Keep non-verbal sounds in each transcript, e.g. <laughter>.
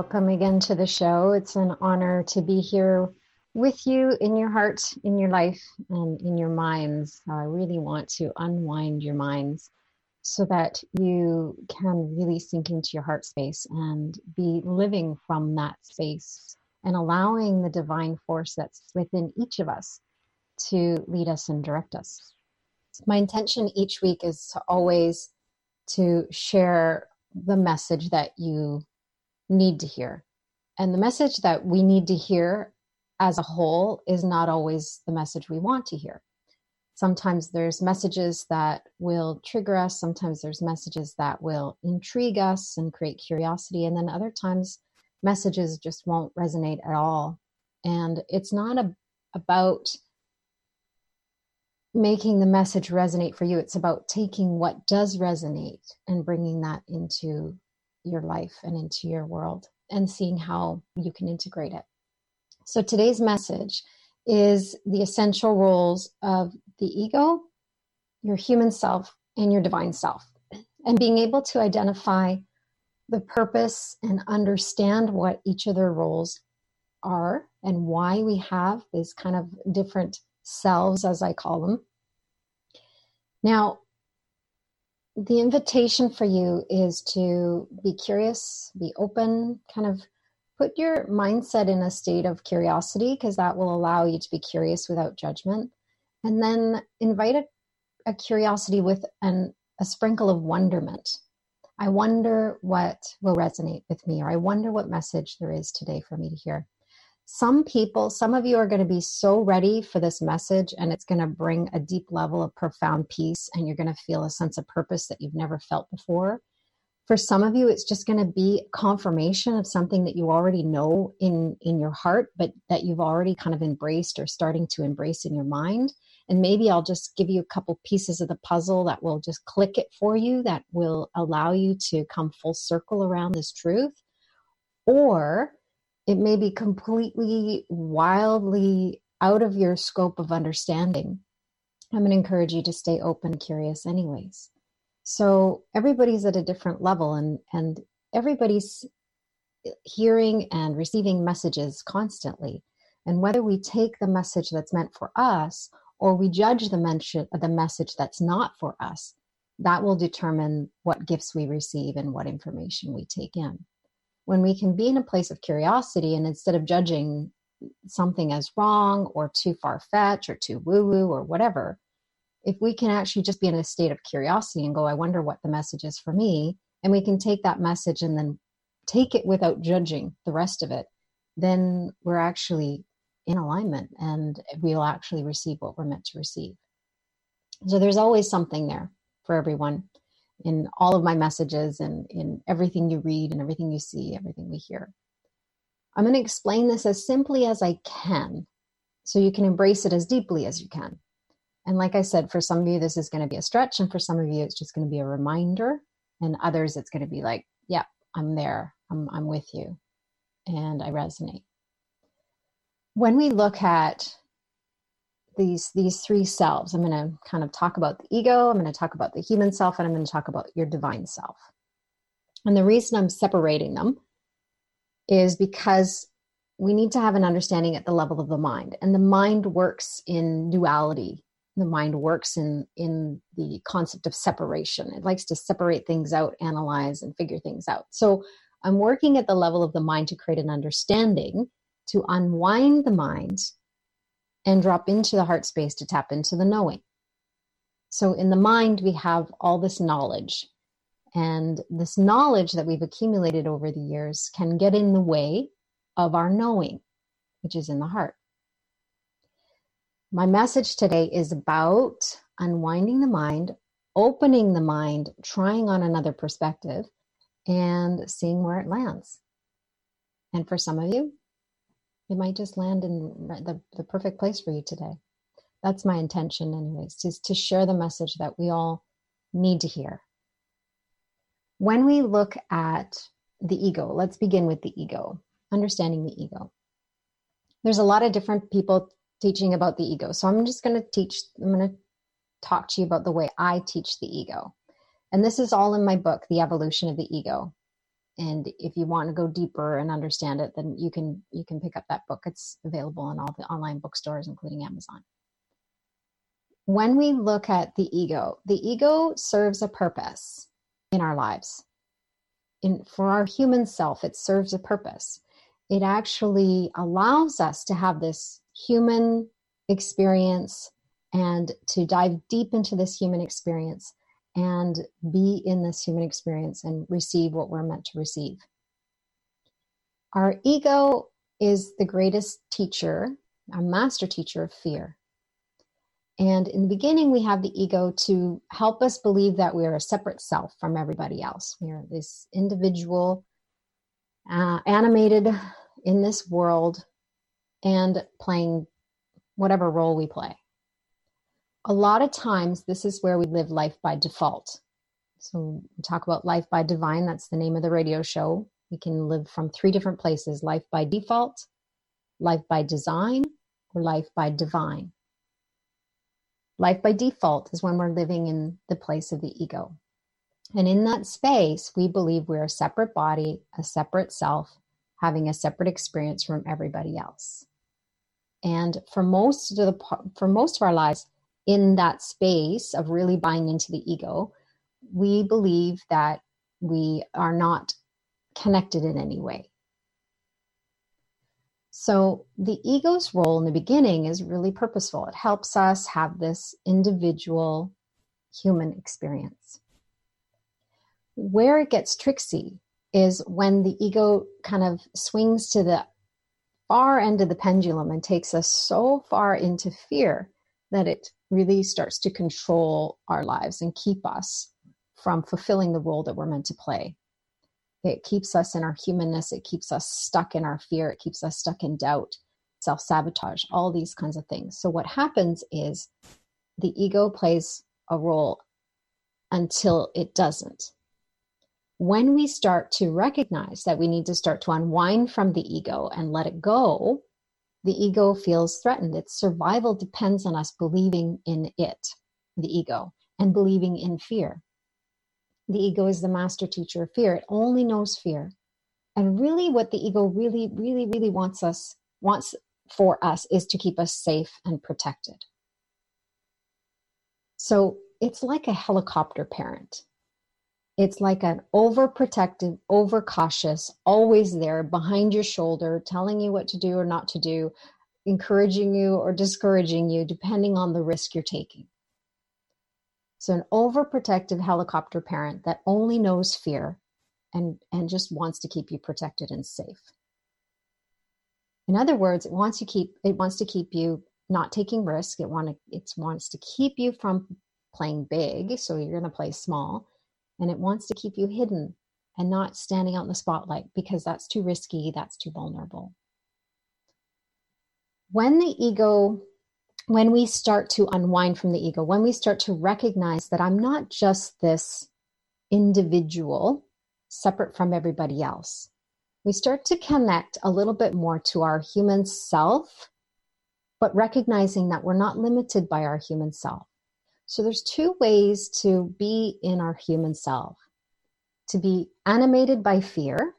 Welcome again to the show. It's an honor to be here with you in your heart, in your life, and in your minds. I really want to unwind your minds so that you can really sink into your heart space and be living from that space and allowing the divine force that's within each of us to lead us and direct us. My intention each week is to always to share the message that you need to hear. And the message that we need to hear as a whole is not always the message we want to hear. Sometimes there's messages that will trigger us, sometimes there's messages that will intrigue us and create curiosity, and then other times messages just won't resonate at all. And it's not a, about making the message resonate for you, it's about taking what does resonate and bringing that into your life and into your world and seeing how you can integrate it. So today's message is the essential roles of the ego, your human self, and your divine self. And being able to identify the purpose and understand what each of their roles are and why we have these kind of different selves, as I call them. Now, the invitation for you is to be curious, be open, kind of put your mindset in a state of curiosity because that will allow you to be curious without judgment. And then invite a, a curiosity with an, a sprinkle of wonderment. I wonder what will resonate with me, or I wonder what message there is today for me to hear some people, some of you are going to be so ready for this message and it's going to bring a deep level of profound peace and you're going to feel a sense of purpose that you've never felt before. For some of you, it's just going to be confirmation of something that you already know in, in your heart, but that you've already kind of embraced or starting to embrace in your mind. And maybe I'll just give you a couple pieces of the puzzle that will just click it for you, that will allow you to come full circle around this truth. Or it may be completely wildly out of your scope of understanding. I'm going to encourage you to stay open and curious, anyways. So everybody's at a different level, and and everybody's hearing and receiving messages constantly. And whether we take the message that's meant for us or we judge the mention the message that's not for us, that will determine what gifts we receive and what information we take in when we can be in a place of curiosity and instead of judging something as wrong or too far fetched or too woo woo or whatever, if we can actually just be in a state of curiosity and go, I wonder what the message is for me, and we can take that message and then take it without judging the rest of it, then we're actually in alignment and we'll actually receive what we're meant to receive. So there's always something there for everyone in all of my messages and in everything you read and everything you see, everything we hear. I'm going to explain this as simply as I can so you can embrace it as deeply as you can. And like I said, for some of you, this is going to be a stretch, and for some of you, it's just going to be a reminder, and others, it's going to be like, yeah, I'm there, I'm, I'm with you, and I resonate. When we look at these these three selves. I'm going to kind of talk about the ego, I'm going to talk about the human self, and I'm going to talk about your divine self. And the reason I'm separating them is because we need to have an understanding at the level of the mind. And the mind works in duality. The mind works in in the concept of separation. It likes to separate things out, analyze, and figure things out. So I'm working at the level of the mind to create an understanding, to unwind the mind and drop into the heart space to tap into the knowing. So in the mind, we have all this knowledge. And this knowledge that we've accumulated over the years can get in the way of our knowing, which is in the heart. My message today is about unwinding the mind, opening the mind, trying on another perspective, and seeing where it lands. And for some of you, it might just land in the, the perfect place for you today. That's my intention, anyways, is to share the message that we all need to hear. When we look at the ego, let's begin with the ego, understanding the ego. There's a lot of different people teaching about the ego. So I'm just going to teach, I'm going to talk to you about the way I teach the ego. And this is all in my book, The Evolution of the Ego. And if you want to go deeper and understand it, then you can you can pick up that book. It's available in all the online bookstores, including Amazon. When we look at the ego, the ego serves a purpose in our lives. In for our human self, it serves a purpose. It actually allows us to have this human experience and to dive deep into this human experience and be in this human experience and receive what we're meant to receive. Our ego is the greatest teacher, our master teacher of fear. And in the beginning, we have the ego to help us believe that we are a separate self from everybody else. We are this individual, uh, animated in this world, and playing whatever role we play a lot of times this is where we live life by default. So we talk about life by divine, that's the name of the radio show. We can live from three different places life by default, life by design, or life by divine. Life by default is when we're living in the place of the ego. And in that space, we believe we're a separate body, a separate self, having a separate experience from everybody else. And for most of the for most of our lives, in that space of really buying into the ego, we believe that we are not connected in any way. So, the ego's role in the beginning is really purposeful. It helps us have this individual human experience. Where it gets tricksy is when the ego kind of swings to the far end of the pendulum and takes us so far into fear that it really starts to control our lives and keep us from fulfilling the role that we're meant to play. It keeps us in our humanness, it keeps us stuck in our fear, it keeps us stuck in doubt, self sabotage, all these kinds of things. So, what happens is the ego plays a role until it doesn't. When we start to recognize that we need to start to unwind from the ego and let it go, the ego feels threatened. Its survival depends on us believing in it, the ego, and believing in fear. The ego is the master teacher of fear. It only knows fear. And really what the ego really, really, really wants us, wants for us is to keep us safe and protected. So it's like a helicopter parent. It's like an overprotective, overcautious, always there behind your shoulder, telling you what to do or not to do, encouraging you or discouraging you, depending on the risk you're taking. So, an overprotective helicopter parent that only knows fear and, and just wants to keep you protected and safe. In other words, it wants to keep it wants to keep you not taking risk. It want to, it wants to keep you from playing big, so you're going to play small and it wants to keep you hidden and not standing out in the spotlight because that's too risky, that's too vulnerable. When the ego, when we start to unwind from the ego, when we start to recognize that I'm not just this individual separate from everybody else, we start to connect a little bit more to our human self, but recognizing that we're not limited by our human self. So there's two ways to be in our human self to be animated by fear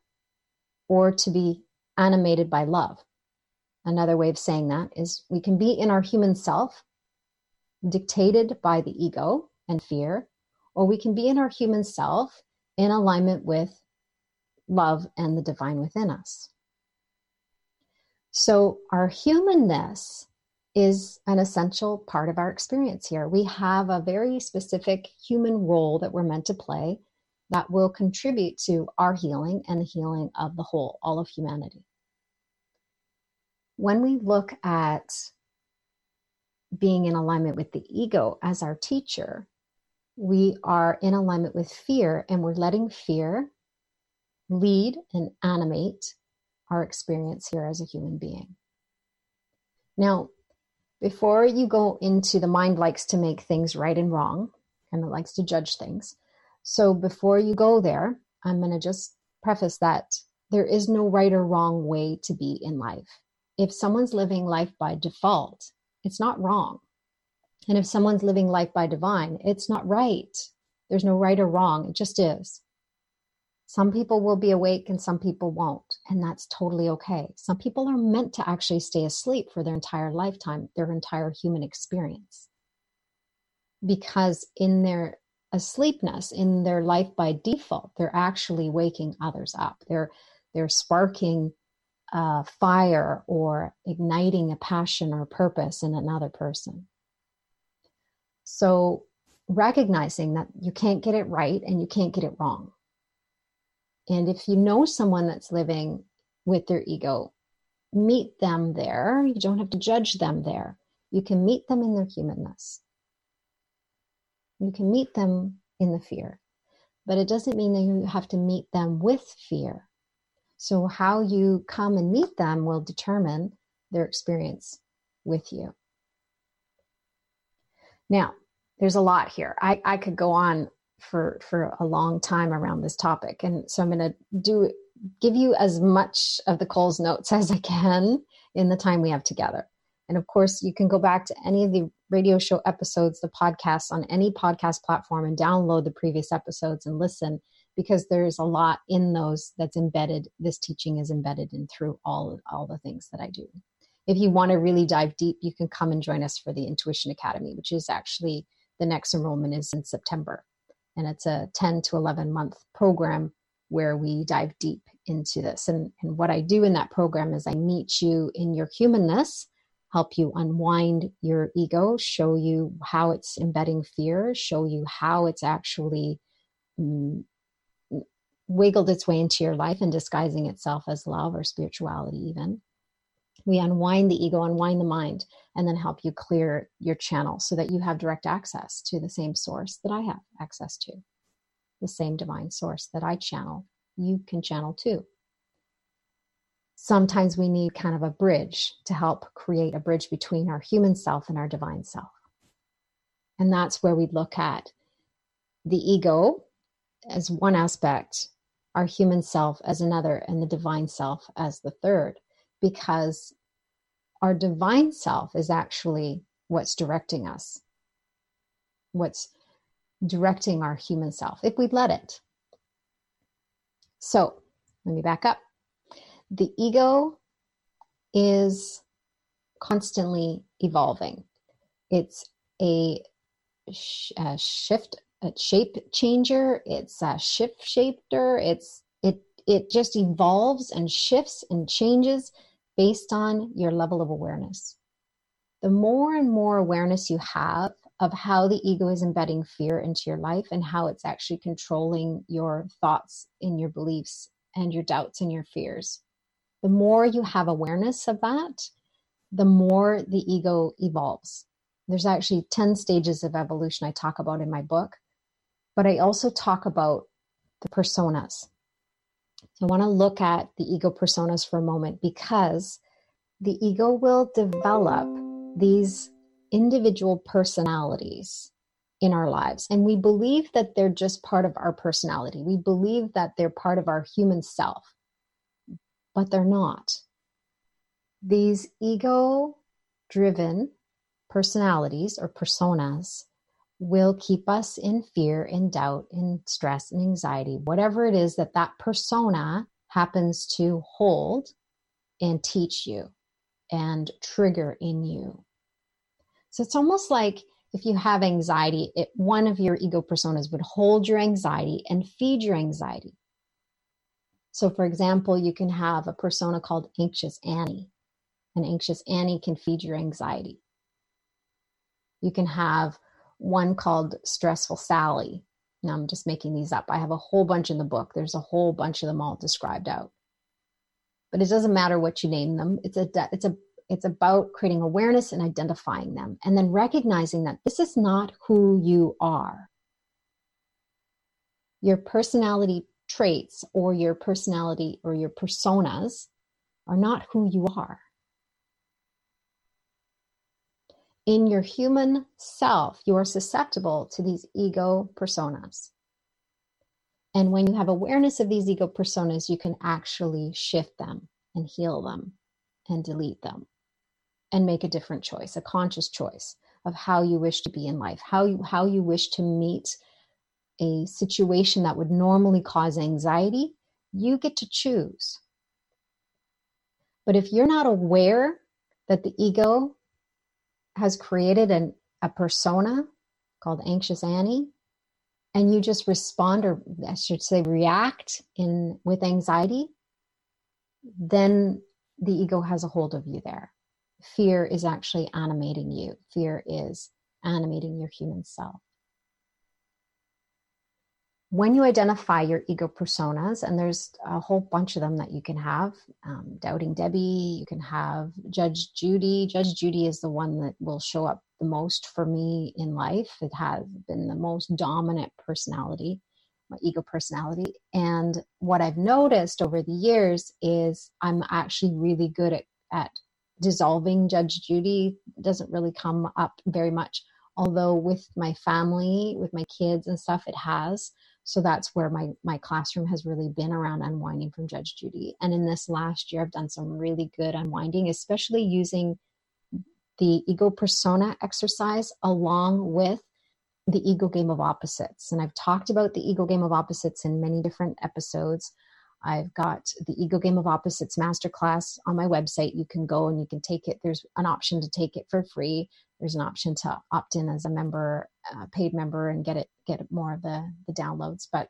or to be animated by love. Another way of saying that is we can be in our human self, dictated by the ego and fear, or we can be in our human self in alignment with love and the divine within us. So, our humanness is an essential part of our experience here. We have a very specific human role that we're meant to play that will contribute to our healing and the healing of the whole, all of humanity. When we look at being in alignment with the ego as our teacher, we are in alignment with fear and we're letting fear lead and animate our experience here as a human being. Now, before you go into the mind likes to make things right and wrong, and it likes to judge things. So before you go there, I'm going to just preface that there is no right or wrong way to be in life. If someone's living life by default, it's not wrong. And if someone's living life by divine, it's not right. There's no right or wrong, it just is. Some people will be awake and some people won't, and that's totally okay. Some people are meant to actually stay asleep for their entire lifetime, their entire human experience. Because in their asleepness, in their life by default, they're actually waking others up. They're they're sparking a fire or igniting a passion or purpose in another person. So recognizing that you can't get it right and you can't get it wrong and if you know someone that's living with their ego, meet them there. You don't have to judge them there. You can meet them in their humanness. You can meet them in the fear, but it doesn't mean that you have to meet them with fear. So, how you come and meet them will determine their experience with you. Now, there's a lot here. I, I could go on for for a long time around this topic. And so i'm going to do give you as much of the coles notes <laughs> as i can in the time we have together. And of course you can go back to any of the radio show episodes the podcasts on any podcast platform and download the previous episodes and listen because there's a lot in those that's embedded this teaching is embedded in through all all the things that i do. If you want to really dive deep you can come and join us for the intuition academy which is actually the next enrollment is in september and it's a 10 to 11 month program where we dive deep into this. And, and what I do in that program is I meet you in your humanness, help you unwind your ego, show you how it's embedding fear, show you how it's actually mm, wiggled its way into your life and disguising itself as love or spirituality, even we unwind the ego, unwind the mind, and then help you clear your channel so that you have direct access to the same source that I have access to, the same divine source that I channel. You can channel too. Sometimes we need kind of a bridge to help create a bridge between our human self and our divine self. And that's where we look at the ego as one aspect, our human self as another, and the divine self as the third because our divine self is actually what's directing us, what's directing our human self, if we let it. So let me back up. The ego is constantly evolving. It's a, sh- a shift, a shape changer. It's a shift shaper. It's it it just evolves and shifts and changes based on your level of awareness. The more and more awareness you have of how the ego is embedding fear into your life and how it's actually controlling your thoughts and your beliefs and your doubts and your fears, the more you have awareness of that, the more the ego evolves. There's actually 10 stages of evolution I talk about in my book, but I also talk about the personas. I want to look at the ego personas for a moment because the ego will develop these individual personalities in our lives. And we believe that they're just part of our personality. We believe that they're part of our human self, but they're not. These ego driven personalities or personas will keep us in fear, in doubt, in stress, and anxiety, whatever it is that that persona happens to hold and teach you and trigger in you. So it's almost like if you have anxiety, it, one of your ego personas would hold your anxiety and feed your anxiety. So, for example, you can have a persona called Anxious Annie. and Anxious Annie can feed your anxiety. You can have one called Stressful Sally. Now I'm just making these up. I have a whole bunch in the book. There's a whole bunch of them all described out. But it doesn't matter what you name them. It's a it's a it's about creating awareness and identifying them and then recognizing that this is not who you are. Your personality traits or your personality or your personas are not who you are. In your human self, you are susceptible to these ego personas. And when you have awareness of these ego personas, you can actually shift them and heal them and delete them and make a different choice, a conscious choice of how you wish to be in life, how you, how you wish to meet a situation that would normally cause anxiety. You get to choose. But if you're not aware that the ego has created an, a persona called Anxious Annie, and you just respond or I should say react in with anxiety, then the ego has a hold of you there. Fear is actually animating you. Fear is animating your human self. When you identify your ego personas, and there's a whole bunch of them that you can have um, Doubting Debbie, you can have Judge Judy. Judge Judy is the one that will show up the most for me in life. It has been the most dominant personality, my ego personality. And what I've noticed over the years is I'm actually really good at, at dissolving Judge Judy. It doesn't really come up very much. Although with my family, with my kids and stuff, it has. So that's where my, my classroom has really been around unwinding from Judge Judy. And in this last year, I've done some really good unwinding, especially using the ego persona exercise along with the ego game of opposites. And I've talked about the ego game of opposites in many different episodes. I've got the Ego Game of Opposites masterclass on my website. You can go and you can take it. There's an option to take it for free. There's an option to opt in as a member, uh, paid member, and get it get more of the the downloads. But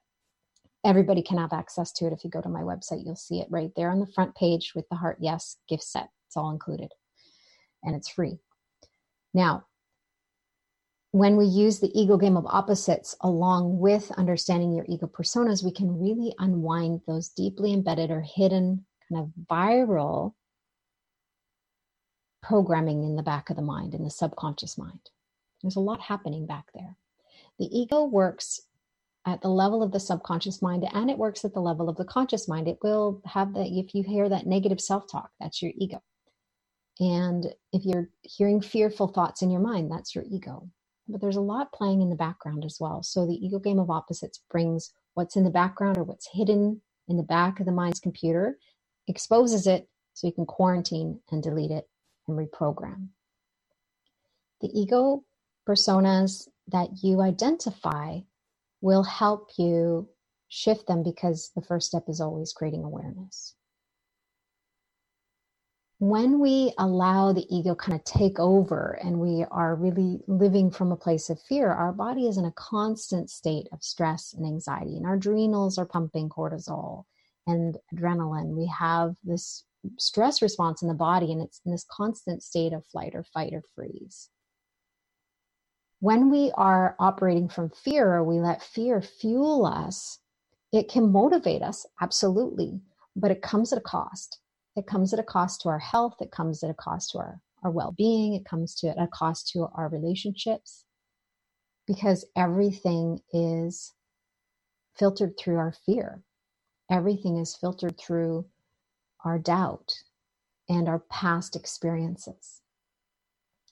everybody can have access to it. If you go to my website, you'll see it right there on the front page with the Heart Yes gift set. It's all included and it's free. Now, when we use the ego game of opposites along with understanding your ego personas, we can really unwind those deeply embedded or hidden kind of viral programming in the back of the mind, in the subconscious mind. There's a lot happening back there. The ego works at the level of the subconscious mind and it works at the level of the conscious mind. It will have that, if you hear that negative self talk, that's your ego. And if you're hearing fearful thoughts in your mind, that's your ego. But there's a lot playing in the background as well. So the ego game of opposites brings what's in the background or what's hidden in the back of the mind's computer, exposes it so you can quarantine and delete it and reprogram. The ego personas that you identify will help you shift them because the first step is always creating awareness when we allow the ego kind of take over and we are really living from a place of fear, our body is in a constant state of stress and anxiety, and our adrenals are pumping cortisol and adrenaline. We have this stress response in the body, and it's in this constant state of flight or fight or freeze. When we are operating from fear or we let fear fuel us, it can motivate us, absolutely, but it comes at a cost it comes at a cost to our health. It comes at a cost to our, our well being. It comes to a cost to our relationships because everything is filtered through our fear. Everything is filtered through our doubt and our past experiences.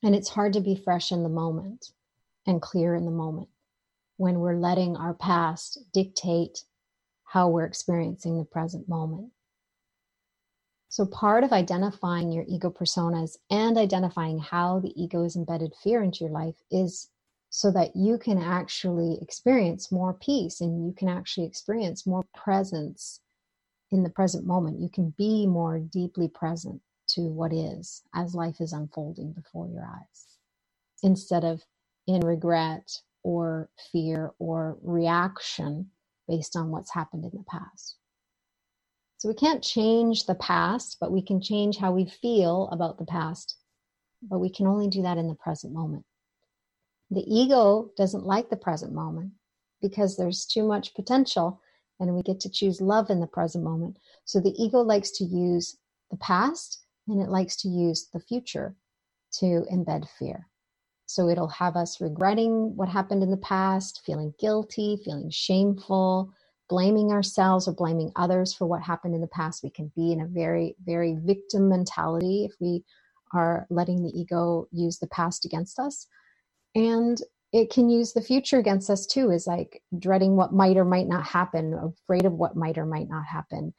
And it's hard to be fresh in the moment and clear in the moment when we're letting our past dictate how we're experiencing the present moment. So, part of identifying your ego personas and identifying how the ego has embedded fear into your life is so that you can actually experience more peace and you can actually experience more presence in the present moment. You can be more deeply present to what is as life is unfolding before your eyes instead of in regret or fear or reaction based on what's happened in the past. So we can't change the past, but we can change how we feel about the past. But we can only do that in the present moment. The ego doesn't like the present moment because there's too much potential and we get to choose love in the present moment. So the ego likes to use the past and it likes to use the future to embed fear. So it'll have us regretting what happened in the past, feeling guilty, feeling shameful, blaming ourselves or blaming others for what happened in the past. We can be in a very, very victim mentality if we are letting the ego use the past against us. And it can use the future against us too, is like dreading what might or might not happen, afraid of what might or might not happen,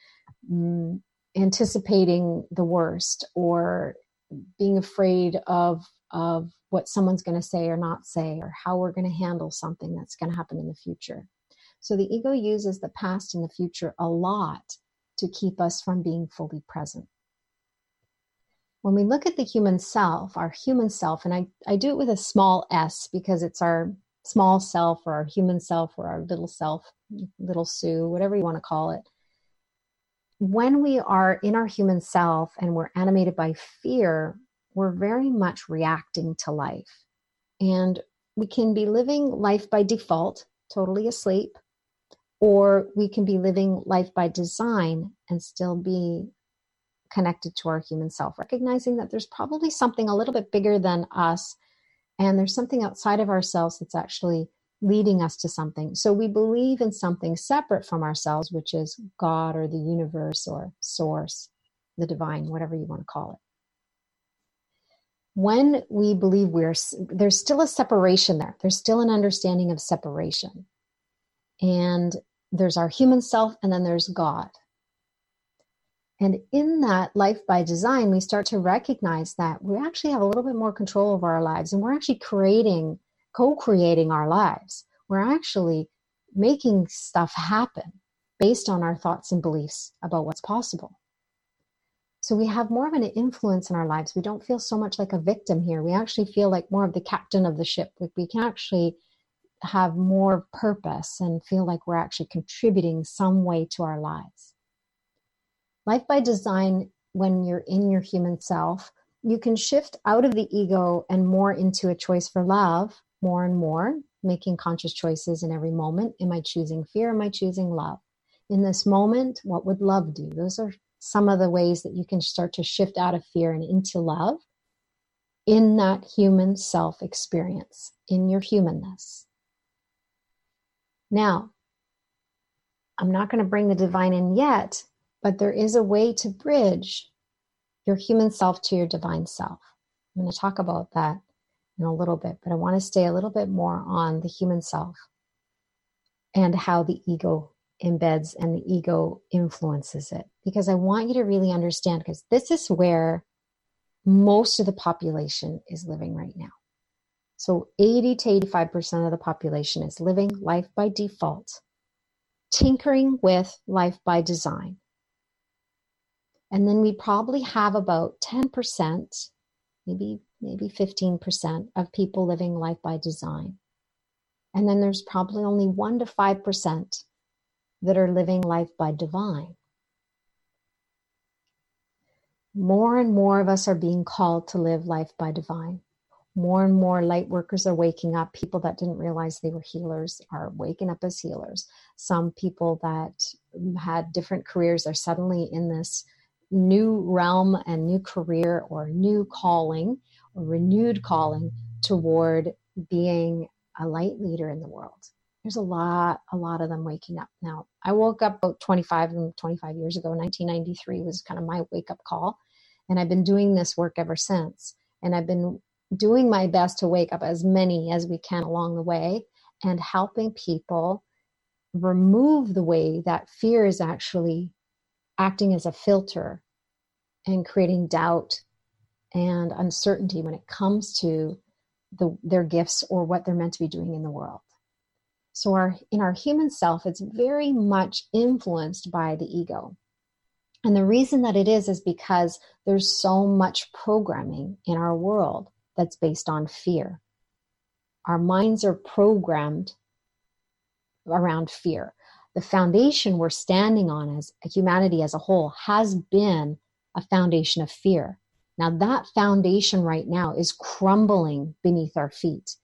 mm, anticipating the worst, or being afraid of of what someone's going to say or not say, or how we're going to handle something that's going to happen in the future. So the ego uses the past and the future a lot to keep us from being fully present. When we look at the human self, our human self, and I, I do it with a small s because it's our small self or our human self or our little self, little Sue, whatever you want to call it. When we are in our human self and we're animated by fear, we're very much reacting to life. And we can be living life by default, totally asleep, or we can be living life by design and still be connected to our human self, recognizing that there's probably something a little bit bigger than us and there's something outside of ourselves that's actually leading us to something. So we believe in something separate from ourselves, which is God or the universe or source, the divine, whatever you want to call it. When we believe we're, there's still a separation there. There's still an understanding of separation. And there's our human self, and then there's God. And in that life by design, we start to recognize that we actually have a little bit more control over our lives and we're actually creating, co creating our lives. We're actually making stuff happen based on our thoughts and beliefs about what's possible. So we have more of an influence in our lives. We don't feel so much like a victim here. We actually feel like more of the captain of the ship. we can actually have more purpose and feel like we're actually contributing some way to our lives. Life by design, when you're in your human self, you can shift out of the ego and more into a choice for love more and more, making conscious choices in every moment. Am I choosing fear? Am I choosing love? In this moment, what would love do? Those are some of the ways that you can start to shift out of fear and into love in that human self experience, in your humanness. Now, I'm not going to bring the divine in yet but there is a way to bridge your human self to your divine self. I'm going to talk about that in a little bit, but I want to stay a little bit more on the human self and how the ego embeds and the ego influences it. Because I want you to really understand, because this is where most of the population is living right now. So 80 to 85% of the population is living life by default, tinkering with life by design. And then we probably have about 10%, maybe maybe 15% of people living life by design. And then there's probably only 1 to 5% that are living life by divine. More and more of us are being called to live life by divine. More and more light workers are waking up. People that didn't realize they were healers are waking up as healers. Some people that mm, had different careers are suddenly in this new realm and new career or new calling or renewed calling toward being a light leader in the world. There's a lot, a lot of them waking up. Now, I woke up about 25 and 25 years ago. 1993 was kind of my wake up call. And I've been doing this work ever since. And I've been doing my best to wake up as many as we can along the way and helping people remove the way that fear is actually acting as a filter and creating doubt and uncertainty when it comes to the, their gifts or what they're meant to be doing in the world. So, our, in our human self, it's very much influenced by the ego. And the reason that it is is because there's so much programming in our world that's based on fear. Our minds are programmed around fear the foundation we're standing on as humanity as a whole has been a foundation of fear. Now, that foundation right now is crumbling beneath our feet.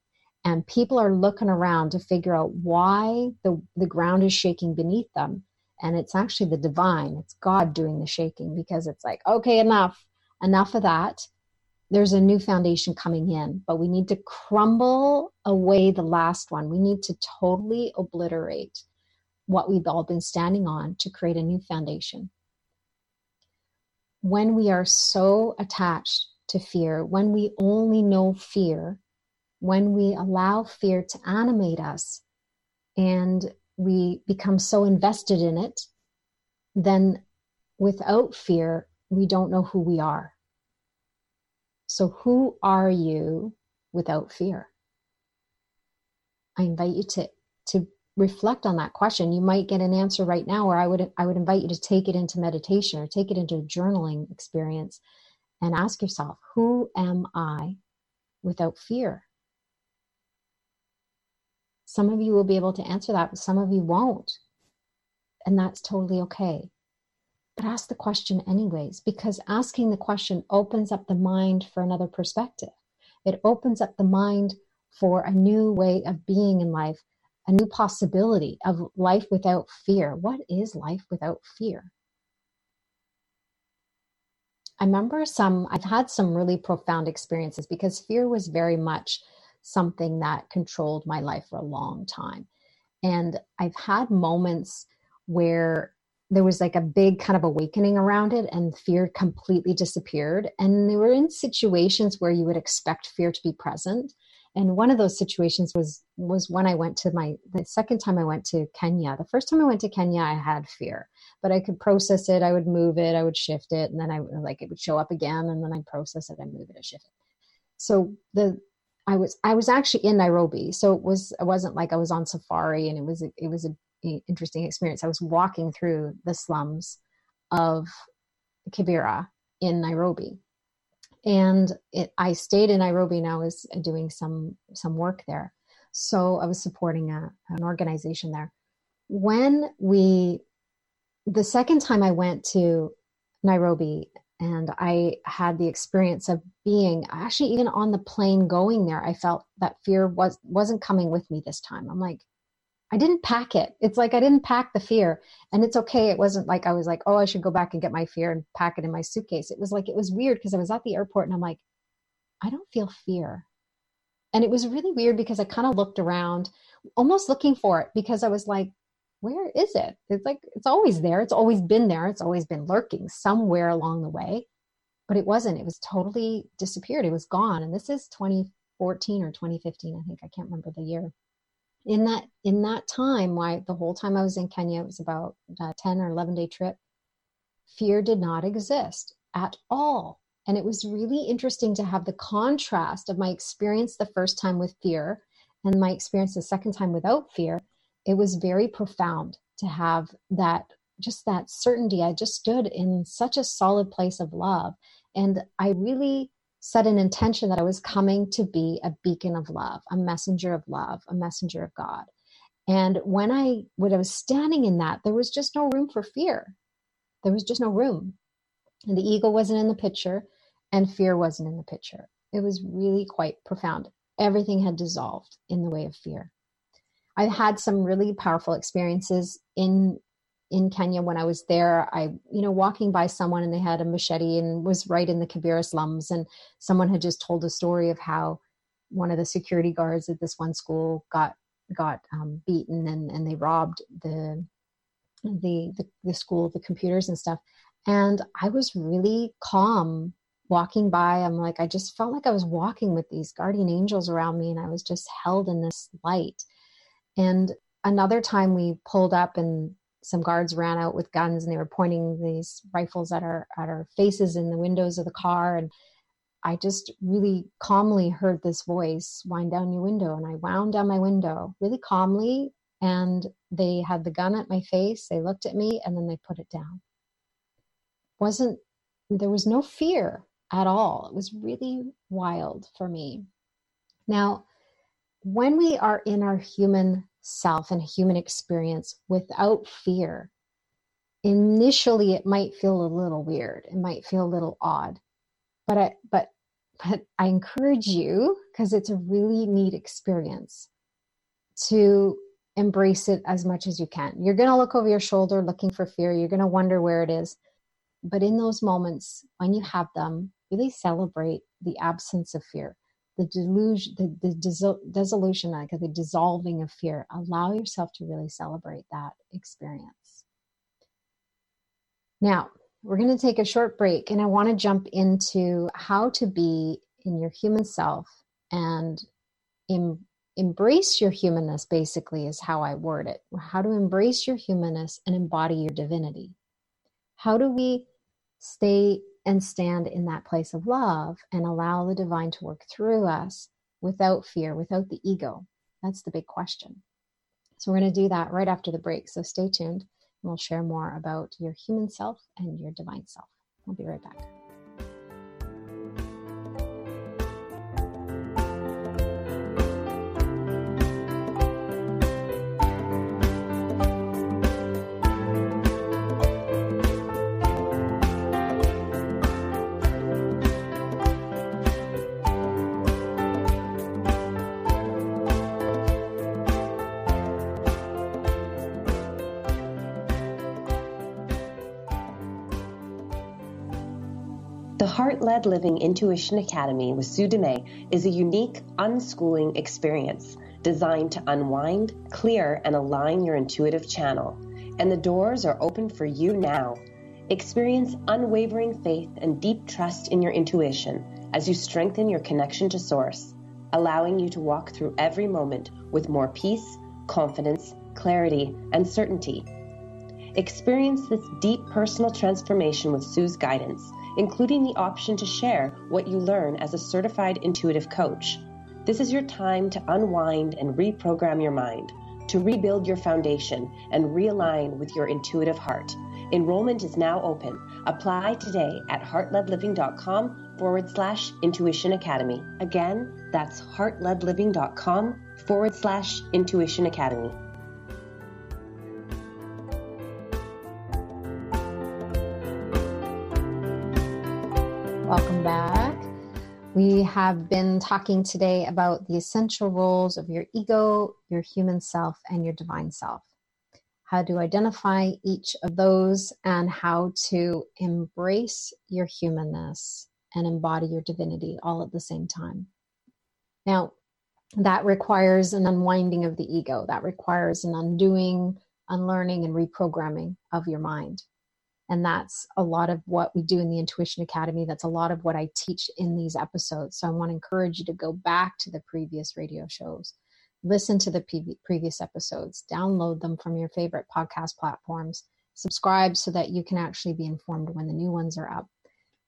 And people are looking around to figure out why the, the ground is shaking beneath them. And it's actually the divine, it's God doing the shaking because it's like, okay, enough, enough of that. There's a new foundation coming in, but we need to crumble away the last one. We need to totally obliterate what we've all been standing on to create a new foundation. When we are so attached to fear, when we only know fear, when we allow fear to animate us and we become so invested in it, then without fear, we don't know who we are. So, who are you without fear? I invite you to, to reflect on that question. You might get an answer right now, or I would I would invite you to take it into meditation or take it into a journaling experience and ask yourself, who am I without fear? Some of you will be able to answer that, but some of you won't. And that's totally okay. But ask the question anyways, because asking the question opens up the mind for another perspective. It opens up the mind for a new way of being in life, a new possibility of life without fear. What is life without fear? I remember some, I've had some really profound experiences because fear was very much something that controlled my life for a long time. And I've had moments where there was like a big kind of awakening around it and fear completely disappeared. And they were in situations where you would expect fear to be present. And one of those situations was was when i went to my the second time i went to kenya. The first time i went to kenya i had fear but i could process it. I would move it. I would shift it. And then i like it would show up again and then i'd process it and move it and shift it. So the i was i was actually in nairobi. So it was it wasn't like i was on safari and it was it was a, a interesting experience i was walking through the slums of kibera in nairobi and it, I stayed in Nairobi and I was doing some some work there. So I was supporting a, an organization there. When we, the second time I went to Nairobi and I had the experience of being actually even on the plane going there, I felt that fear was wasn't coming with me this time. I'm like, I didn't pack it. It's like I didn't pack the fear. And it's okay. It wasn't like I was like, oh, I should go back and get my fear and pack it in my suitcase. It was like, it was weird because I was at the airport and I'm like, I don't feel fear. And it was really weird because I kind of looked around, almost looking for it because I was like, where is it? It's like, it's always there. It's always been there. It's always been lurking somewhere along the way. But it wasn't. It was totally disappeared. It was gone. And this is 2014 or 2015, I think. I can't remember the year in that in that time why the whole time i was in kenya it was about a 10 or 11 day trip fear did not exist at all. And it was really interesting to have the contrast of my experience the first time with fear and my experience the second time without fear. It was very profound to have that just that certainty. I just stood in such a solid place of love. And i really set an intention that I was coming to be a beacon of love, a messenger of love, a messenger of God. And when I when I was standing in that, there was just no room for fear. There was just no room. And the ego wasn't in the picture and fear wasn't in the picture. It was really quite profound. Everything had dissolved in the way of fear. I've had some really powerful experiences in in Kenya when I was there, I, you know, walking by someone and they had a machete and was right in the Kibera slums. And someone had just told a story of how one of the security guards at this one school got, got um, beaten and, and they robbed the, the, the, the school, the computers and stuff. And I was really calm walking by. I'm like, I just felt like I was walking with these guardian angels around me and I was just held in this light. And another time we pulled up and some guards ran out with guns and they were pointing these rifles at our at our faces in the windows of the car. And I just really calmly heard this voice wind down your window. And I wound down my window really calmly. And they had the gun at my face. They looked at me and then they put it down. Wasn't there was no fear at all. It was really wild for me. Now when we are in our human self and human experience without fear, initially it might feel a little weird. It might feel a little odd. But I, but <laughs> but I encourage you because it's a really neat experience to embrace it as much as you can. You're going to look over your shoulder looking for fear. You're going to wonder where it is. But in those moments when you have them, really celebrate the absence of fear. The delusion, the, the dissolution, like the dissolving of fear. Allow yourself to really celebrate that experience. Now, we're going to take a short break and I want to jump into how to be in your human self and em- embrace your humanness, basically, is how I word it. How to embrace your humanness and embody your divinity. How do we stay and stand in that place of love and allow the divine to work through us without fear, without the ego? That's the big question. So, we're going to do that right after the break. So, stay tuned and we'll share more about your human self and your divine self. We'll be right back. Heart Led Living Intuition Academy with Sue Dumais is a unique unschooling experience designed to unwind, clear, and align your intuitive channel. And the doors are open for you now. Experience unwavering faith and deep trust in your intuition as you strengthen your connection to Source, allowing you to walk through every moment with more peace, confidence, clarity, and certainty. Experience this deep personal transformation with Sue's guidance including the option to share what you learn as a certified intuitive coach. This is your time to unwind and reprogram your mind, to rebuild your foundation and realign with your intuitive heart. Enrollment is now open. Apply today at heartledliving.com forward slash intuition academy. Again, that's heartledliving.com forward slash intuition academy. Welcome back. We have been talking today about the essential roles of your ego, your human self, and your divine self. How to identify each of those and how to embrace your humanness and embody your divinity all at the same time. Now, that requires an unwinding of the ego, that requires an undoing, unlearning, and reprogramming of your mind. And that's a lot of what we do in the Intuition Academy. That's a lot of what I teach in these episodes. So I want to encourage you to go back to the previous radio shows, listen to the previous episodes, download them from your favorite podcast platforms, subscribe so that you can actually be informed when the new ones are up.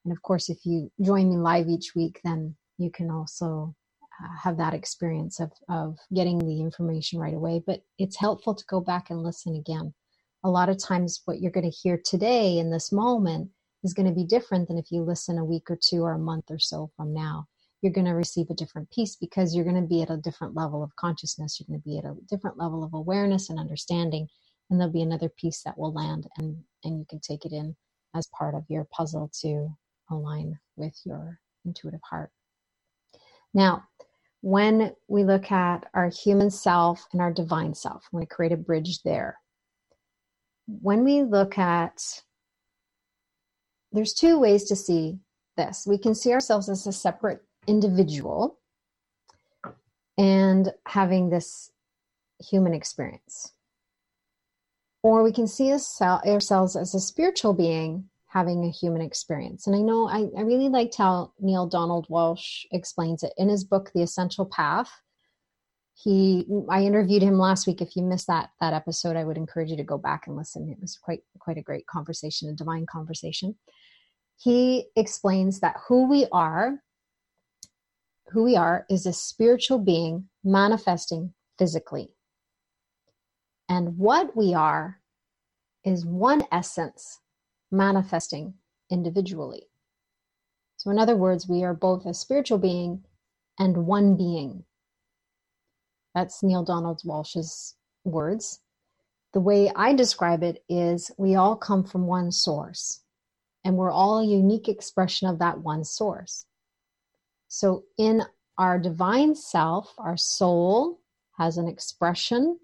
And of course, if you join me live each week, then you can also uh, have that experience of, of getting the information right away. But it's helpful to go back and listen again a lot of times what you're going to hear today in this moment is going to be different than if you listen a week or two or a month or so from now. You're going to receive a different piece because you're going to be at a different level of consciousness. You're going to be at a different level of awareness and understanding. And there'll be another piece that will land and, and you can take it in as part of your puzzle to align with your intuitive heart. Now, when we look at our human self and our divine self, I'm going to create a bridge there when we look at there's two ways to see this. We can see ourselves as a separate individual and having this human experience. Or we can see ourselves as a spiritual being having a human experience. And I know I, I really liked how Neale Donald Walsch explains it in his book, The Essential Path he i interviewed him last week. If you missed that that episode i would encourage you to go back and listen. It was quite quite a great conversation a divine conversation. He explains that who we are who we are is a spiritual being manifesting physically. And what we are is one essence manifesting individually. So in other words we are both a spiritual being and one being that's Neale Donald Walsch's words. The way I describe it is we all come from one source, and we're all a unique expression of that one source. So, in our divine self, our soul has an expression,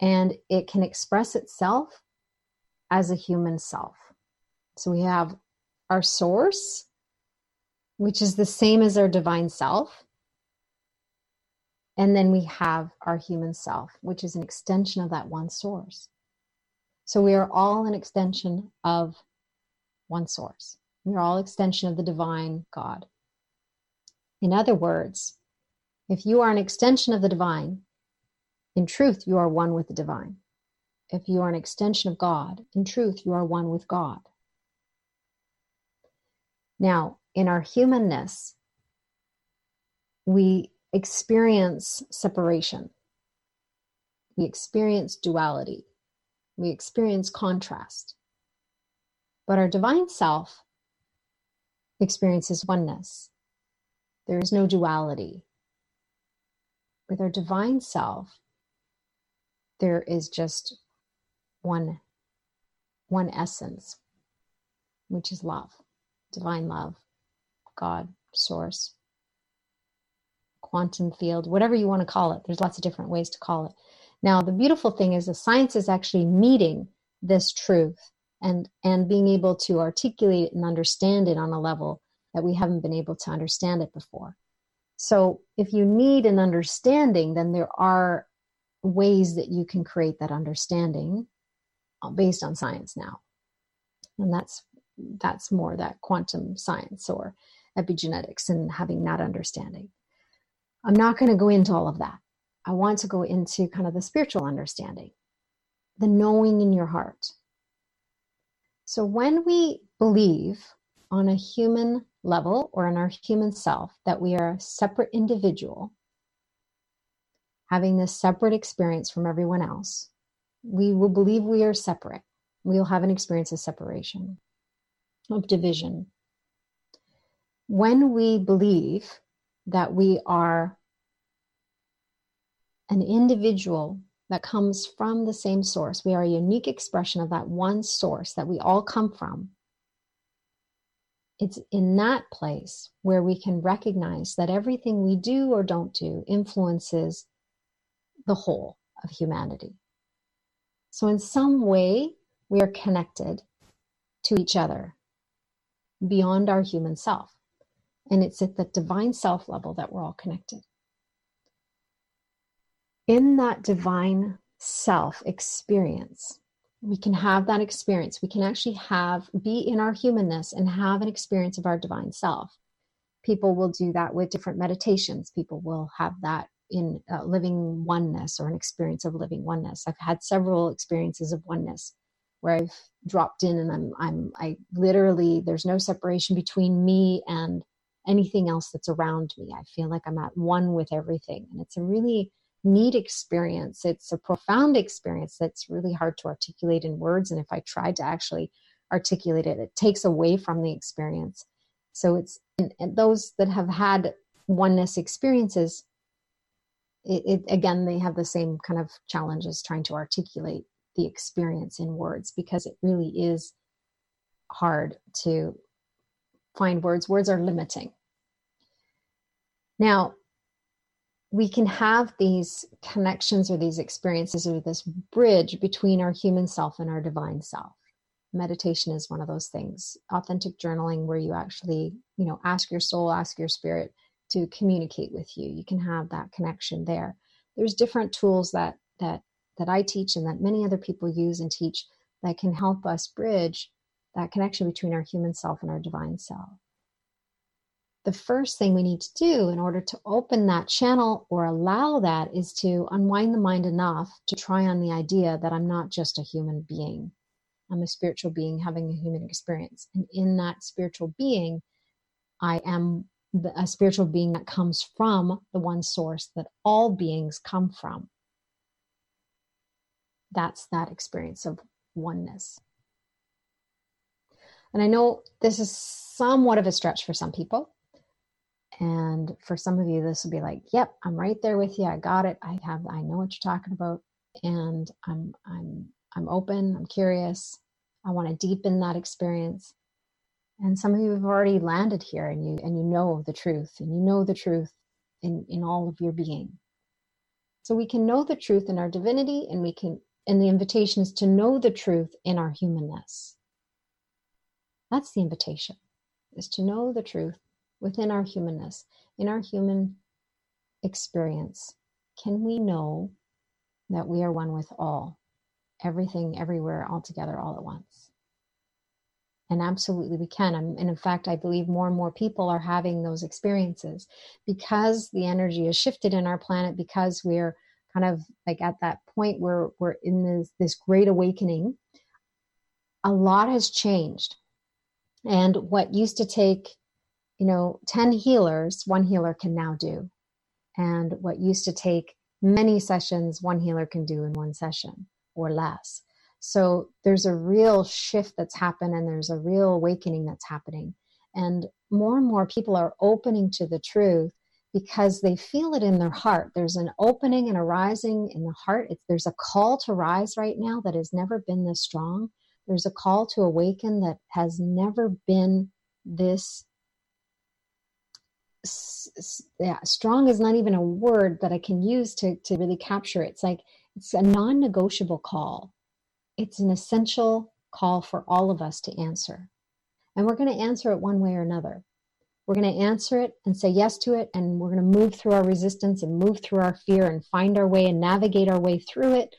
and it can express itself as a human self. So, we have our source, which is the same as our divine self. And then we have our human self, which is an extension of that one source. So we are all an extension of one source. We are all extension of the divine God. In other words, if you are an extension of the divine, in truth, you are one with the divine. If you are an extension of God, in truth, you are one with God. Now, in our humanness, we experience separation. We experience duality. We experience contrast. But our divine self experiences oneness. There is no duality. With our divine self, there is just one one essence, which is love, divine love, God, source, quantum field, whatever you want to call it. There's lots of different ways to call it. Now, the beautiful thing is the science is actually meeting this truth and and being able to articulate it and understand it on a level that we haven't been able to understand it before. So, if you need an understanding, then there are ways that you can create that understanding uh, based on science now. And that's that's more that quantum science or epigenetics and having that understanding. I'm not going to go into all of that. I want to go into kind of the spiritual understanding, the knowing in your heart. So when we believe on a human level or in our human self that we are a separate individual, having this separate experience from everyone else, we will believe we are separate. We'll have an experience of separation, of division. When we believe that we are an individual that comes from the same source, we are a unique expression of that one source that we all come from. It's in that place where we can recognize that everything we do or don't do influences the whole of humanity. So, in some way, we are connected to each other beyond our human self. And it's at the divine self level that we're all connected. In that divine self experience, we can have that experience. We can actually have, be in our humanness and have an experience of our divine self. People will do that with different meditations. People will have that in uh, living oneness or an experience of living oneness. I've had several experiences of oneness where I've dropped in and I'm I'm I literally there's no separation between me and anything else that's around me. I feel like I'm at one with everything and it's a really neat experience. It's a profound experience that's really hard to articulate in words and if I tried to actually articulate it it takes away from the experience. So it's and, and those that have had oneness experiences it, it, again they have the same kind of challenges trying to articulate the experience in words because it really is hard to find words words are limiting now we can have these connections or these experiences or this bridge between our human self and our divine self. Meditation is one of those things. Authentic journaling where you actually you know ask your soul ask your spirit to communicate with you. You can have that connection there. There's different tools that that that i teach and that many other people use and teach that can help us bridge that connection between our human self and our divine self the first thing we need to do in order to open that channel or allow that is to unwind the mind enough to try on the idea that I'm not just a human being. I'm a spiritual being having a human experience. And in that spiritual being, I am the, a spiritual being that comes from the one source that all beings come from. That's that experience of oneness. And I know this is somewhat of a stretch for some people. And for some of you, this will be like, yep, I'm right there with you. I got it. I have, I know what you're talking about. And I'm, I'm, I'm open. I'm curious. I want to deepen that experience and some of you have already landed here and you and you know the truth and you know the truth in in all of your being so we can know the truth in our divinity and we can and the invitation is to know the truth in our humanness that's the invitation is to know the truth within our humanness, in our human experience, can we know that we are one with all, everything, everywhere, all together, all at once? And absolutely we can. And in fact, I believe more and more people are having those experiences because the energy is shifted in our planet, because we're kind of like at that point where we're in this, this great awakening. A lot has changed. And what used to take, you know, 10 healers, one healer can now do. And what used to take many sessions, one healer can do in one session or less. So there's a real shift that's happened and there's a real awakening that's happening. And more and more people are opening to the truth because they feel it in their heart. There's an opening and a rising in the heart. It's, there's a call to rise right now that has never been this strong. There's a call to awaken that has never been this yeah, strong is not even a word that I can use to, to really capture it. It's like it's a non negotiable call it's an essential call for all of us to answer. And we're going to answer it one way or another. We're going to answer it and say yes to it, and we're going to move through our resistance and move through our fear and find our way and navigate our way through it,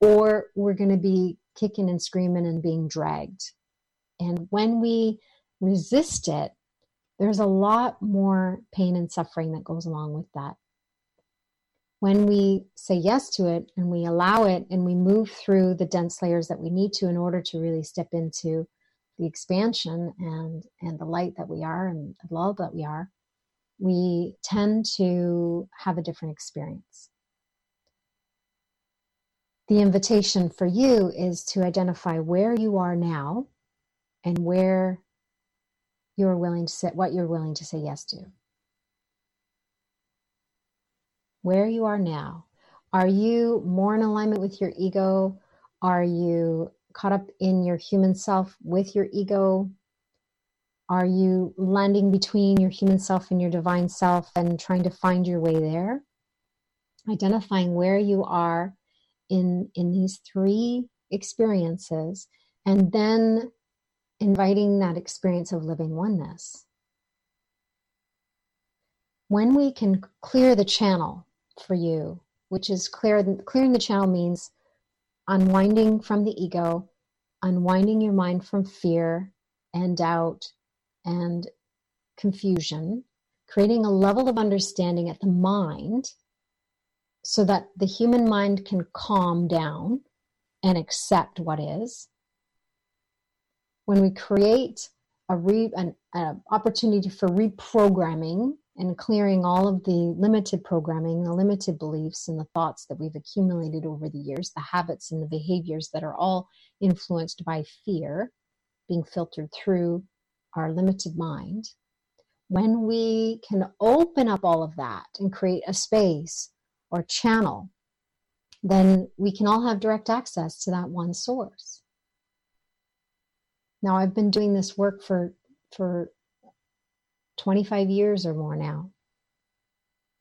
or we're going to be kicking and screaming and being dragged. And when we resist it, there's a lot more pain and suffering that goes along with that. When we say yes to it and we allow it and we move through the dense layers that we need to in order to really step into the expansion and and the light that we are and the love that we are we tend to have a different experience. The invitation for you is to identify where you are now and where you're willing to say what you're willing to say yes to where you are now. Are you more in alignment with your ego? Are you caught up in your human self with your ego? Are you landing between your human self and your divine self and trying to find your way there? Identifying where you are in, in these three experiences and then inviting that experience of living oneness. When we can clear the channel for you, which is clear, clearing the channel means unwinding from the ego, unwinding your mind from fear and doubt and confusion, creating a level of understanding at the mind so that the human mind can calm down and accept what is. When we create a re, an, an opportunity for reprogramming and clearing all of the limited programming, the limited beliefs, and the thoughts that we've accumulated over the years, the habits and the behaviors that are all influenced by fear being filtered through our limited mind. When we can open up all of that and create a space or channel, then we can all have direct access to that one source. Now, I've been doing this work for, for 25 years or more now.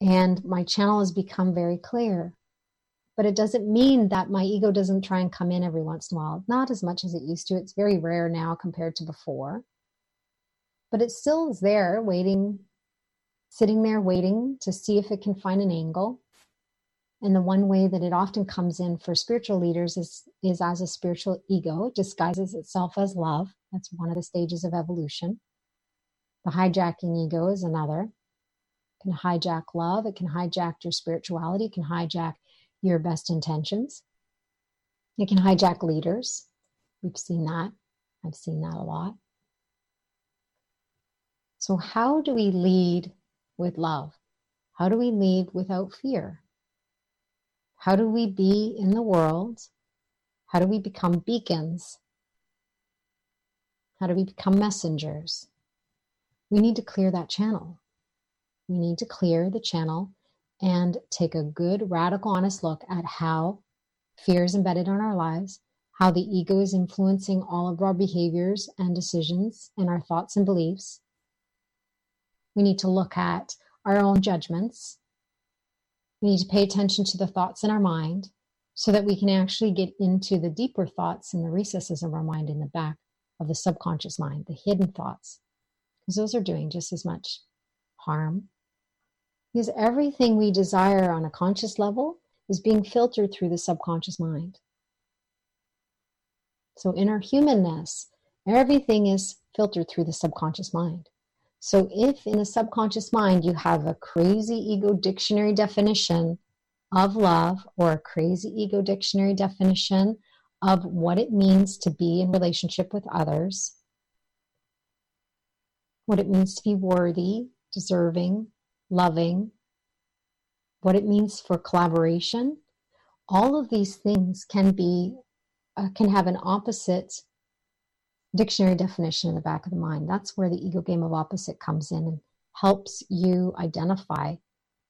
And my channel has become very clear. But it doesn't mean that my ego doesn't try and come in every once in a while. Not as much as it used to. It's very rare now compared to before. But it still is there, waiting, sitting there waiting to see if it can find an angle. And the one way that it often comes in for spiritual leaders is, is as a spiritual ego, disguises itself as love. That's one of the stages of evolution. The hijacking ego is another. It can hijack love, it can hijack your spirituality, it can hijack your best intentions. It can hijack leaders. We've seen that. I've seen that a lot. So, how do we lead with love? How do we lead without fear? How do we be in the world? How do we become beacons? How do we become messengers? we need to clear that channel. We need to clear the channel and take a good, radical, honest look at how fear is embedded in our lives, how the ego is influencing all of our behaviors and decisions and our thoughts and beliefs. We need to look at our own judgments. We need to pay attention to the thoughts in our mind so that we can actually get into the deeper thoughts in the recesses of our mind in the back of the subconscious mind, the hidden thoughts because those are doing just as much harm. Because everything we desire on a conscious level is being filtered through the subconscious mind. So in our humanness, everything is filtered through the subconscious mind. So if in a subconscious mind you have a crazy ego dictionary definition of love or a crazy ego dictionary definition of what it means to be in relationship with others, what it means to be worthy, deserving, loving, what it means for collaboration, all of these things can be uh, can have an opposite dictionary definition in the back of the mind. That's where the ego game of opposite comes in and helps you identify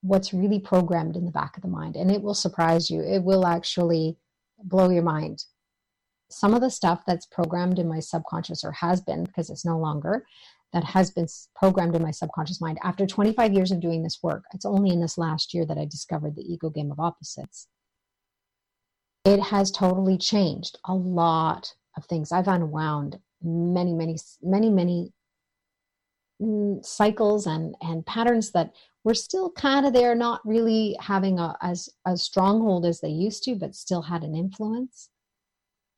what's really programmed in the back of the mind. And it will surprise you. It will actually blow your mind. Some of the stuff that's programmed in my subconscious or has been, because it's no longer, that has been programmed in my subconscious mind. After 25 years of doing this work, it's only in this last year that I discovered the ego game of opposites. It has totally changed a lot of things. I've unwound many, many, many, many mm, cycles and, and patterns that were still kind of there, not really having a, as a stronghold as they used to, but still had an influence.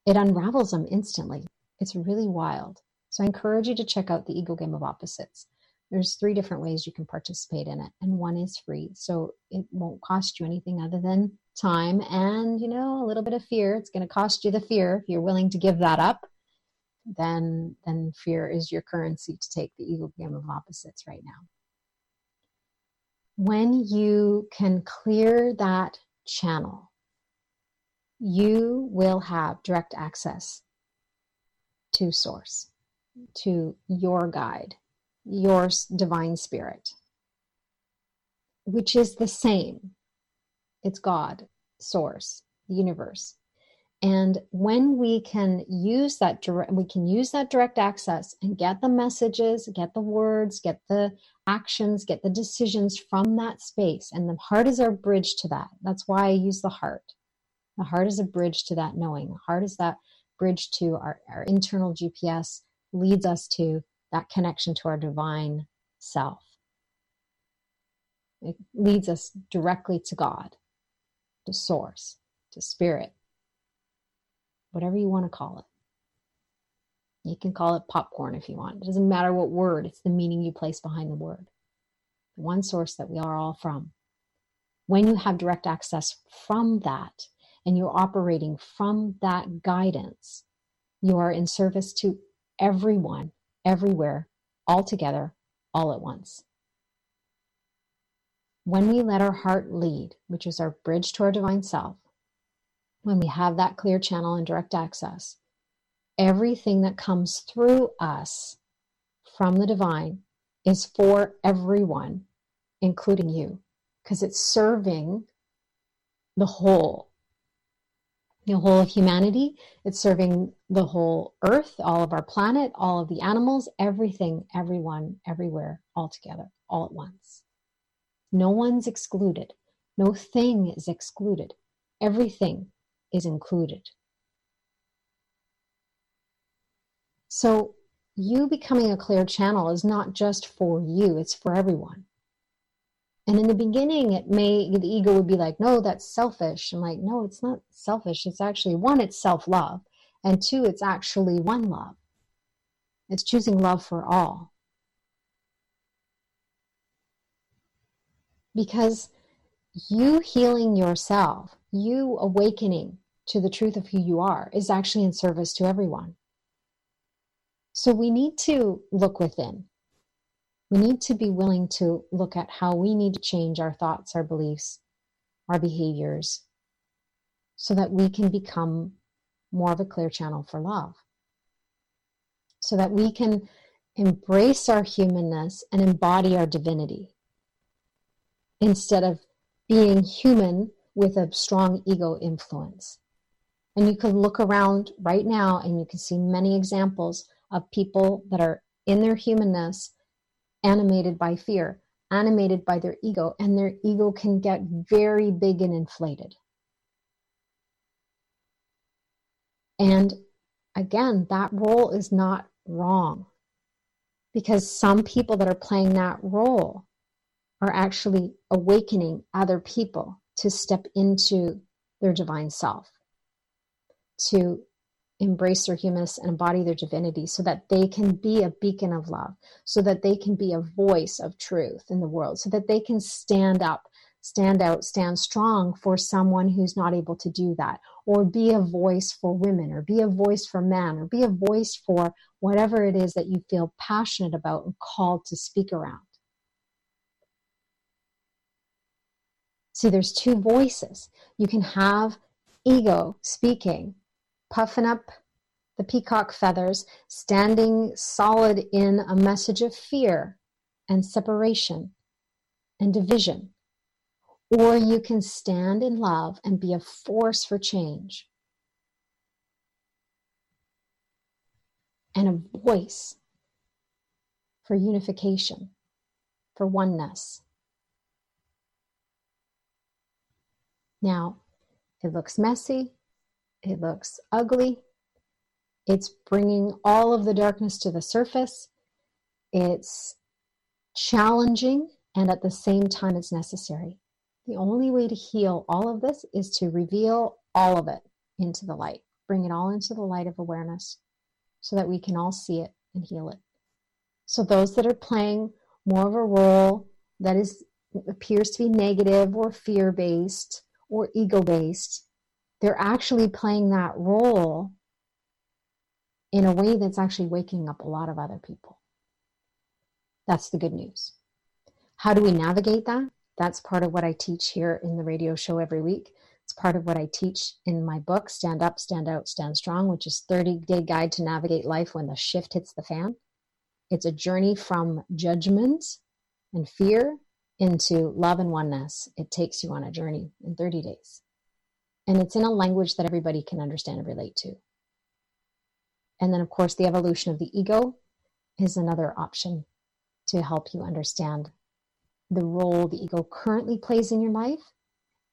It unravels them instantly. It's really wild. So I encourage you to check out the Ego Game of Opposites. There's three different ways you can participate in it, and one is free. So it won't cost you anything other than time and, you know, a little bit of fear. It's going to cost you the fear if you're willing to give that up. Then, then fear is your currency to take the ego game of opposites right now. When you can clear that channel, you will have direct access to source to your guide, your divine spirit, which is the same. It's God, source, the universe. And when we can use that direct, we can use that direct access and get the messages, get the words, get the actions, get the decisions from that space. And the heart is our bridge to that. That's why I use the heart. The heart is a bridge to that knowing. The heart is that bridge to our, our internal GPS leads us to that connection to our divine self. It leads us directly to God, to source, to spirit, whatever you want to call it. You can call it popcorn if you want. It doesn't matter what word, it's the meaning you place behind the word. The one source that we are all from. When you have direct access from that and you're operating from that guidance, you are in service to everyone, everywhere, all together, all at once. When we let our heart lead, which is our bridge to our divine self, when we have that clear channel and direct access, everything that comes through us from the divine is for everyone, including you, because it's serving the whole the whole of humanity. It's serving the whole earth, all of our planet, all of the animals, everything, everyone, everywhere, all together, all at once. No one's excluded. No thing is excluded. Everything is included. So, you becoming a clear channel is not just for you, it's for everyone. And in the beginning, it may, the ego would be like, no, that's selfish. I'm like, no, it's not selfish. It's actually one, it's self love. And two, it's actually one love. It's choosing love for all. Because you healing yourself, you awakening to the truth of who you are, is actually in service to everyone. So we need to look within we need to be willing to look at how we need to change our thoughts, our beliefs, our behaviors, so that we can become more of a clear channel for love. So that we can embrace our humanness and embody our divinity instead of being human with a strong ego influence. And you can look around right now and you can see many examples of people that are in their humanness animated by fear, animated by their ego, and their ego can get very big and inflated. And again, that role is not wrong because some people that are playing that role are actually awakening other people to step into their divine self, to embrace their humanness and embody their divinity so that they can be a beacon of love, so that they can be a voice of truth in the world, so that they can stand up, stand out, stand strong for someone who's not able to do that, or be a voice for women, or be a voice for men, or be a voice for whatever it is that you feel passionate about and called to speak around. See, there's two voices. You can have ego speaking puffing up the peacock feathers, standing solid in a message of fear and separation and division. Or you can stand in love and be a force for change and a voice for unification, for oneness. Now, it looks messy, it looks ugly. It's bringing all of the darkness to the surface. It's challenging, and at the same time, it's necessary. The only way to heal all of this is to reveal all of it into the light, bring it all into the light of awareness so that we can all see it and heal it. So, those that are playing more of a role that is appears to be negative or fear based or ego based they're actually playing that role in a way that's actually waking up a lot of other people. That's the good news. How do we navigate that? That's part of what I teach here in the radio show every week. It's part of what I teach in my book, Stand Up, Stand Out, Stand Strong, which is 30 day guide to navigate life when the shift hits the fan. It's a journey from judgment and fear into love and oneness. It takes you on a journey in 30 days and it's in a language that everybody can understand and relate to. And then, of course, the evolution of the ego is another option to help you understand the role the ego currently plays in your life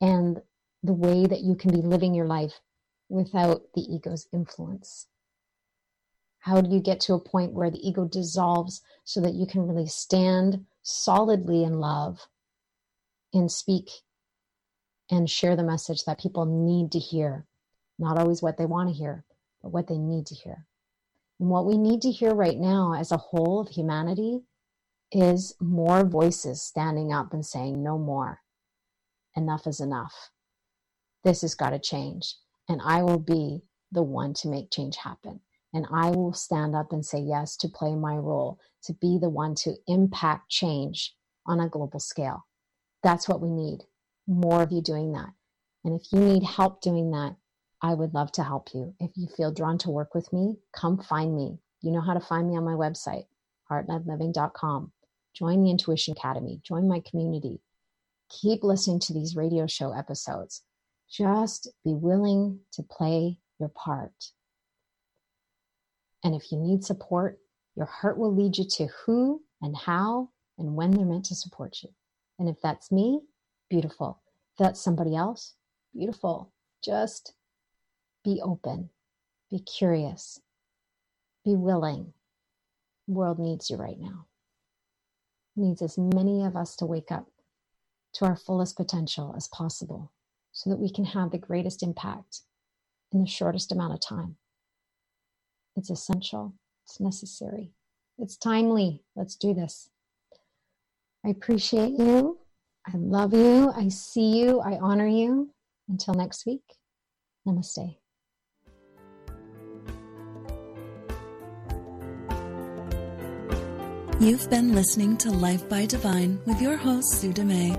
and the way that you can be living your life without the ego's influence. How do you get to a point where the ego dissolves so that you can really stand solidly in love and speak and share the message that people need to hear. Not always what they want to hear, but what they need to hear. And what we need to hear right now as a whole of humanity is more voices standing up and saying, no more. Enough is enough. This has got to change. And I will be the one to make change happen. And I will stand up and say yes to play my role, to be the one to impact change on a global scale. That's what we need more of you doing that. And if you need help doing that, I would love to help you. If you feel drawn to work with me, come find me. You know how to find me on my website, heartledliving.com. Join the Intuition Academy, join my community. Keep listening to these radio show episodes. Just be willing to play your part. And if you need support, your heart will lead you to who and how and when they're meant to support you. And if that's me, Beautiful. If that's somebody else, beautiful. Just be open, be curious, be willing. The world needs you right now. It needs as many of us to wake up to our fullest potential as possible so that we can have the greatest impact in the shortest amount of time. It's essential, it's necessary, it's timely. Let's do this. I appreciate you. I love you. I see you. I honor you. Until next week, namaste. You've been listening to Life by Divine with your host, Sue Dumais.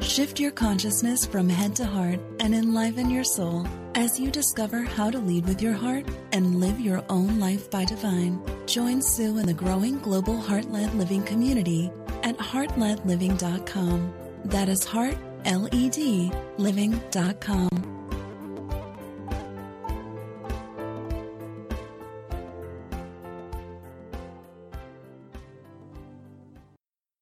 Shift your consciousness from head to heart and enliven your soul as you discover how to lead with your heart and live your own life by divine. Join Sue in the growing global heart led living community at heartledliving.com. That is heart,